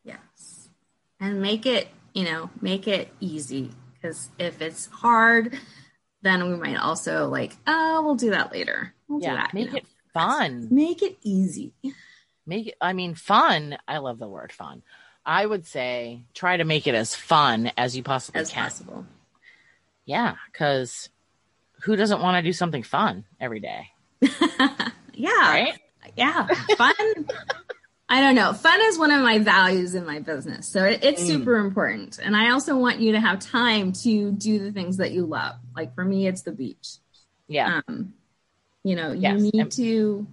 Yes. and make it, you know, make it easy. Because if it's hard, then we might also like, oh, we'll do that later. We'll yeah, do that. make you know. it fun. Make it easy. Make it, I mean, fun. I love the word fun. I would say try to make it as fun as you possibly as can. possible. Yeah, because who doesn't want to do something fun every day? yeah. Right? Yeah. Fun. I don't know. Fun is one of my values in my business. So it, it's Mm. super important. And I also want you to have time to do the things that you love. Like for me, it's the beach. Yeah. Um, you know, Yes, you need and- to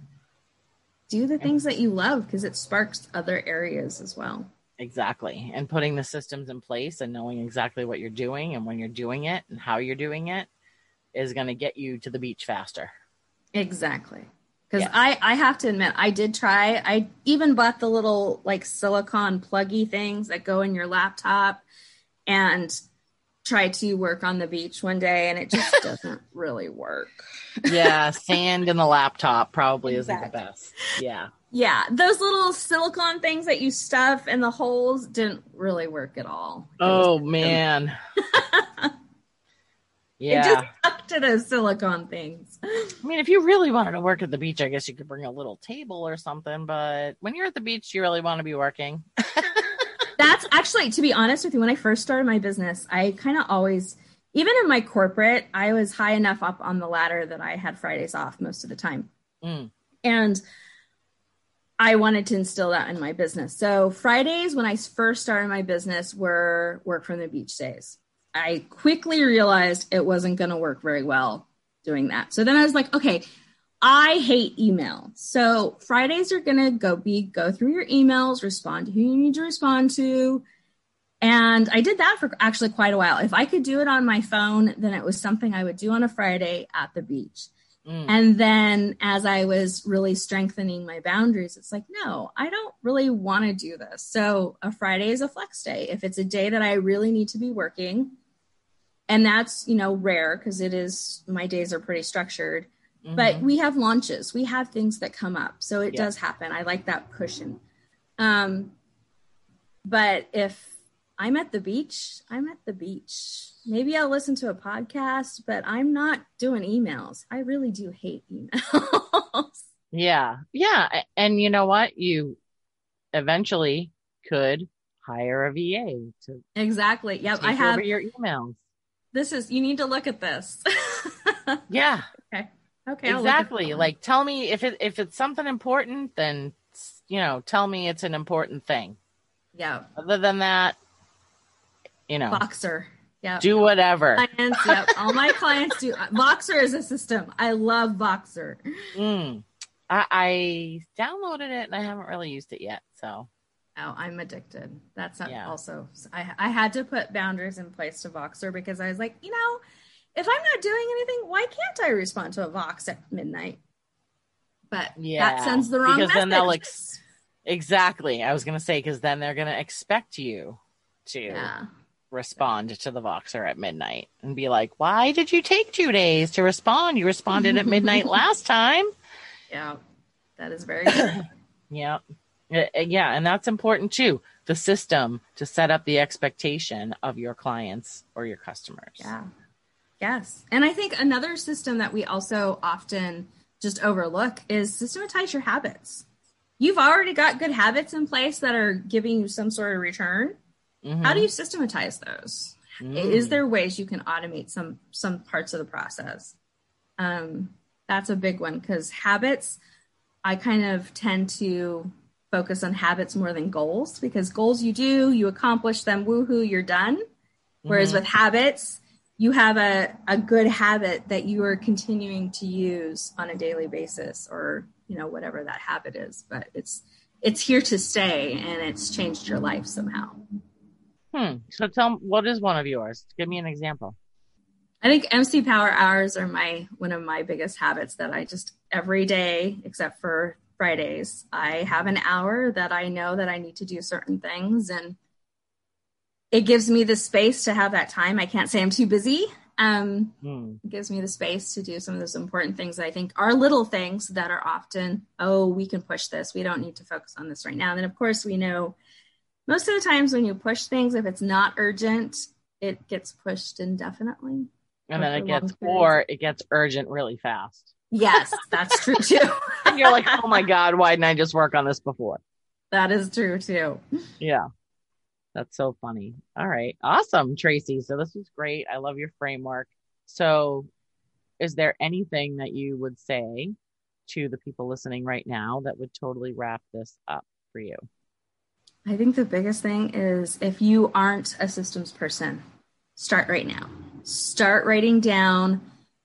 do the things that you love because it sparks other areas as well. Exactly. And putting the systems in place and knowing exactly what you're doing and when you're doing it and how you're doing it is going to get you to the beach faster. Exactly. Because Yes. I, I have to admit, I did try. I even bought the little like silicone pluggy things that go in your laptop and tried to work on the beach one day, and it just doesn't really work. Yeah. sand in the laptop probably isn't the best. Yeah. Yeah, those little silicone things that you stuff in the holes didn't really work at all. It Oh, man. It yeah. just stuck to those silicone things. I mean, if you really wanted to work at the beach, I guess you could bring a little table or something. But when you're at the beach, you really want to be working. That's actually, to be honest with you, when I first started my business, I kind of always, even in my corporate, I was high enough up on the ladder that I had Fridays off most of the time. Mm. And I wanted to instill that in my business. So Fridays, when I first started my business, were work from the beach days. I quickly realized it wasn't going to work very well doing that. So then I was like, okay, I hate email. So Fridays are going to go be go through your emails, respond to who you need to respond to. And I did that for actually quite a while. If I could do it on my phone, then it was something I would do on a Friday at the beach. Mm. And then as I was really strengthening my boundaries, it's like, no, I don't really want to do this. So a Friday is a flex day. If it's a day that I really need to be working, and that's, you know, rare because it is, my days are pretty structured, but Mhm. we have launches, we have things that come up. So it Yeah. does happen. I like that cushion. Um, but if I'm at the beach, I'm at the beach. Maybe I'll listen to a podcast, but I'm not doing emails. I really do hate emails. Yeah. Yeah. And you know what? You eventually could hire a VA to exactly. Yep. I have over your emails. This is you need to look at this. Yeah, okay. Okay. I'll look at exactly. Like tell me if it if it's something important, then you know, tell me it's an important thing. yeah. Other than that, you know, Voxer. Yeah. do whatever. clients. Yep. All my clients do. Voxer is a system. I love Voxer. Mm. I, I downloaded it and I haven't really used it yet. So Oh, I'm addicted. That's not Yeah. also. I I had to put boundaries in place to Voxer because I was like, you know, if I'm not doing anything, why can't I respond to a Vox at midnight? But Yeah, that sends the wrong because message. then they'll ex- exactly. I was gonna say because then they're gonna expect you to yeah. respond to the Voxer at midnight and be like, "Why did you take two days to respond? You responded at midnight last time." Yeah. That is very good. Yeah. Uh, and that's important too. The system to set up the expectation of your clients or your customers. Yeah. Yes. And I think another system that we also often just overlook is systematize your habits. You've already got good habits in place that are giving you some sort of return. Mhm. How do you systematize those? Mm. Is there ways you can automate some some parts of the process? Um, that's a big one because habits, I kind of tend to focus on habits more than goals because goals you do, you accomplish them, woohoo, you're done. Whereas Mhm. with habits, you have a, a good habit that you are continuing to use on a daily basis or, you know, whatever that habit is. But it's it's here to stay and it's changed your life somehow. Hmm. So tell me what is one of yours? Give me an example. I think MC Power Hours are my one of my biggest habits that I just every day except for Fridays, I have an hour that I know that I need to do certain things and it gives me the space to have that time. I can't say I'm too busy. Um, Hmm. it gives me the space to do some of those important things that I think are little things that are often, oh, we can push this. We don't need to focus on this right now. And then, of course, we know most of the times when you push things, if it's not urgent, it gets pushed indefinitely. And then it gets, or it gets urgent really fast. Yes, that's true too. And you're like, oh my God, why didn't I just work on this before? that is true too. Yeah. That's so funny. All right. Awesome, Tracy. So this was great. I love your framework. So is there anything that you would say to the people listening right now that would totally wrap this up for you? I think the biggest thing is if you aren't a systems person, start right now. Start writing down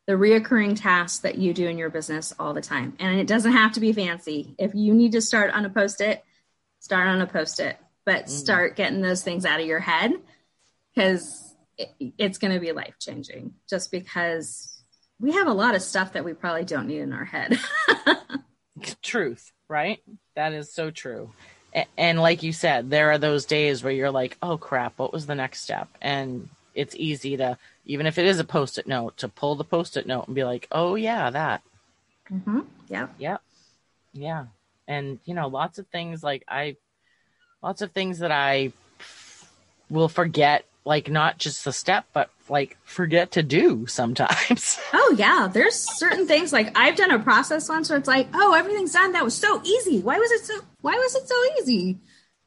the reoccurring tasks that you do in your business all the time. And it doesn't have to be fancy. If you need to start on a post it, start on a post it, but mm. start getting those things out of your head because it, it's going to be life changing just because we have a lot of stuff that we probably don't need in our head. Truth, right? That is so true. A- And like you said, there are those days where you're like, oh crap, what was the next step? And it's easy to, even if it is a post it note, to pull the post it note and be like, oh yeah, that. mm-hmm. Yeah. Yep. Yeah. And, you know, lots of things like I, lots of things that I will forget, like not just the step, but like forget to do sometimes. Oh yeah, there's certain things like I've done a process once where it's like, oh, everything's done. That was so easy. Why was it so? Why was it so easy?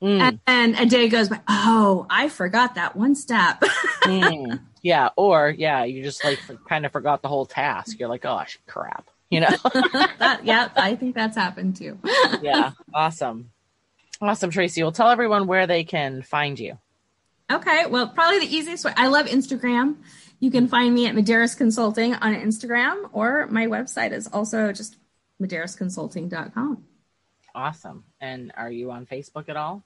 Mm, And then a day goes by. Oh, I forgot that one step. mm. Yeah. Or, yeah, you just like for, kind of forgot the whole task. You're like, oh, crap. You know? that, yeah, I think that's happened too. yeah. Awesome. Awesome, Tracy. Well, tell everyone where they can find you. Okay, well, probably the easiest way. I love Instagram. You can find me at Medeiros Consulting on Instagram, or my website is also just Medeiros.consulting.com. Awesome. And are you on Facebook at all?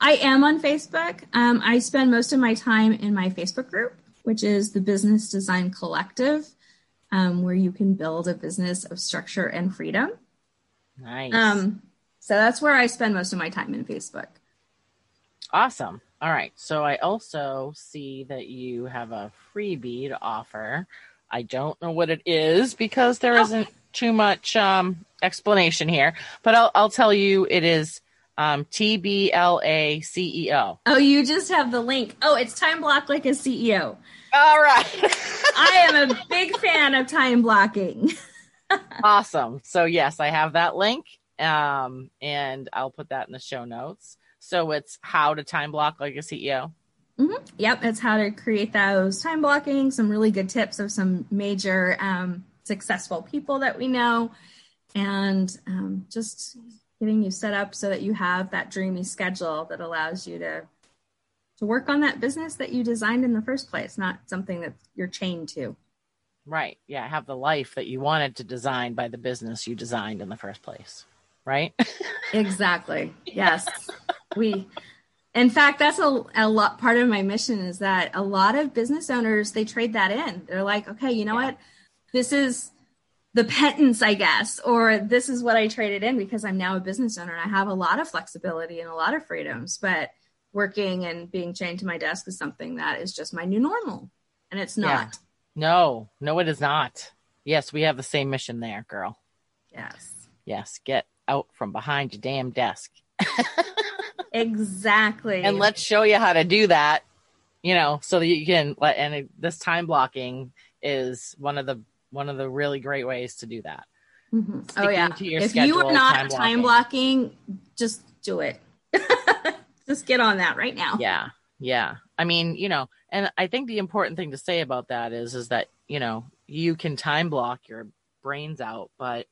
I am on Facebook. Um, I spend most of my time in my Facebook group, which is the Business Design Collective, um, where you can build a business of structure and freedom. Nice. Um, so that's where I spend most of my time in Facebook. Awesome. All right. So I also see that you have a freebie to offer. I don't know what it is because there Oh. isn't too much um, explanation here, but I'll, I'll tell you it is um, TBLA CEO. Oh, you just have the link. Oh, it's Time Block like a CEO. All right. I am a big fan of time blocking. awesome. So, yes, I have that link um, and I'll put that in the show notes. So, it's how to time block like a CEO. Yep, it's how to create those time blocking, some really good tips of some major um, successful people that we know, and um, just getting you set up so that you have that dreamy schedule that allows you to to work on that business that you designed in the first place, not something that you're chained to. Right. Yeah. Have the life that you wanted to design by the business you designed in the first place. Right. Exactly. Yes. we in fact that's a, a lot part of my mission is that a lot of business owners they trade that in. They're like, okay, you know Yeah. what? This is the penance, I guess, or this is what I traded in because I'm now a business owner and I have a lot of flexibility and a lot of freedoms, but working and being chained to my desk is something that is just my new normal. And it's Yeah. not. No, no, it is not. Yes, we have the same mission there, girl. Yes. Yes. Get out from behind your damn desk Exactly. and let's show you how to do that, you know, so that you can let, and this time blocking is one of the, one of the really great ways to do that. Mhm. Oh yeah. if you are not time time blocking, just do it. just get on that right now. Yeah. Yeah. I mean, you know, and I think the important thing to say about that is, is that, you know, you can time block your brains out, but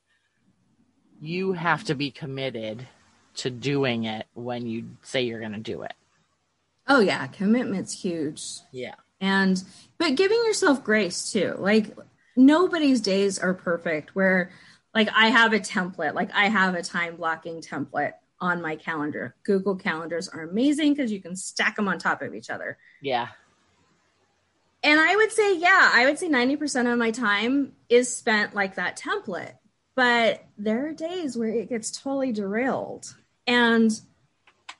you have to be committed to doing it when you say you're going to do it. Oh yeah, commitment's huge. Yeah. And but giving yourself grace too. Like nobody's days are perfect where like I have a template, like I have a time blocking template on my calendar. Google calendars are amazing because you can stack them on top of each other. Yeah. And I would say, yeah, I would say 90% of my time is spent like that template. But there are days where it gets totally derailed. And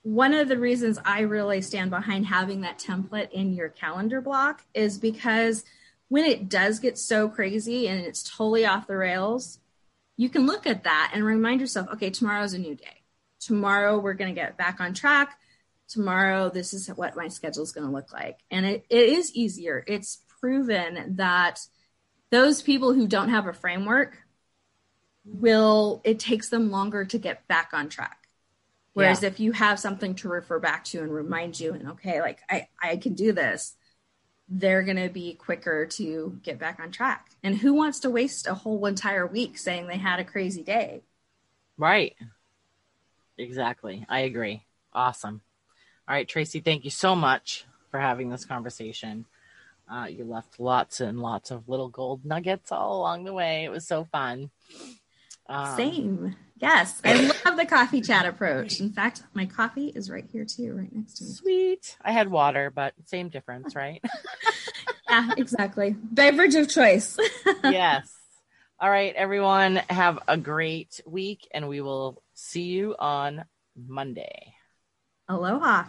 one of the reasons I really stand behind having that template in your calendar block is because when it does get so crazy and it's totally off the rails, you can look at that and remind yourself, okay, tomorrow's a new day. Tomorrow we're going to get back on track. tomorrow this is what my schedule is going to look like and it, it is easier it's proven that those people who don't have a framework will it takes them longer to get back on track whereas Yeah. if you have something to refer back to and remind you and okay like i i can do this they're going to be quicker to get back on track and who wants to waste a whole entire week saying they had a crazy day Right. Exactly. I agree. Awesome. All right, Tracy, thank you so much for having this conversation. Uh, you left lots and lots of little gold nuggets all along the way. It was so fun. Um, Same. Yes. I love the coffee chat approach. In fact, my coffee is right here too, right next to me. Sweet. I had water, but same difference, right? Yeah, exactly. Beverage of choice. yes. All right, everyone, have a great week, and we will see you on Monday. Aloha.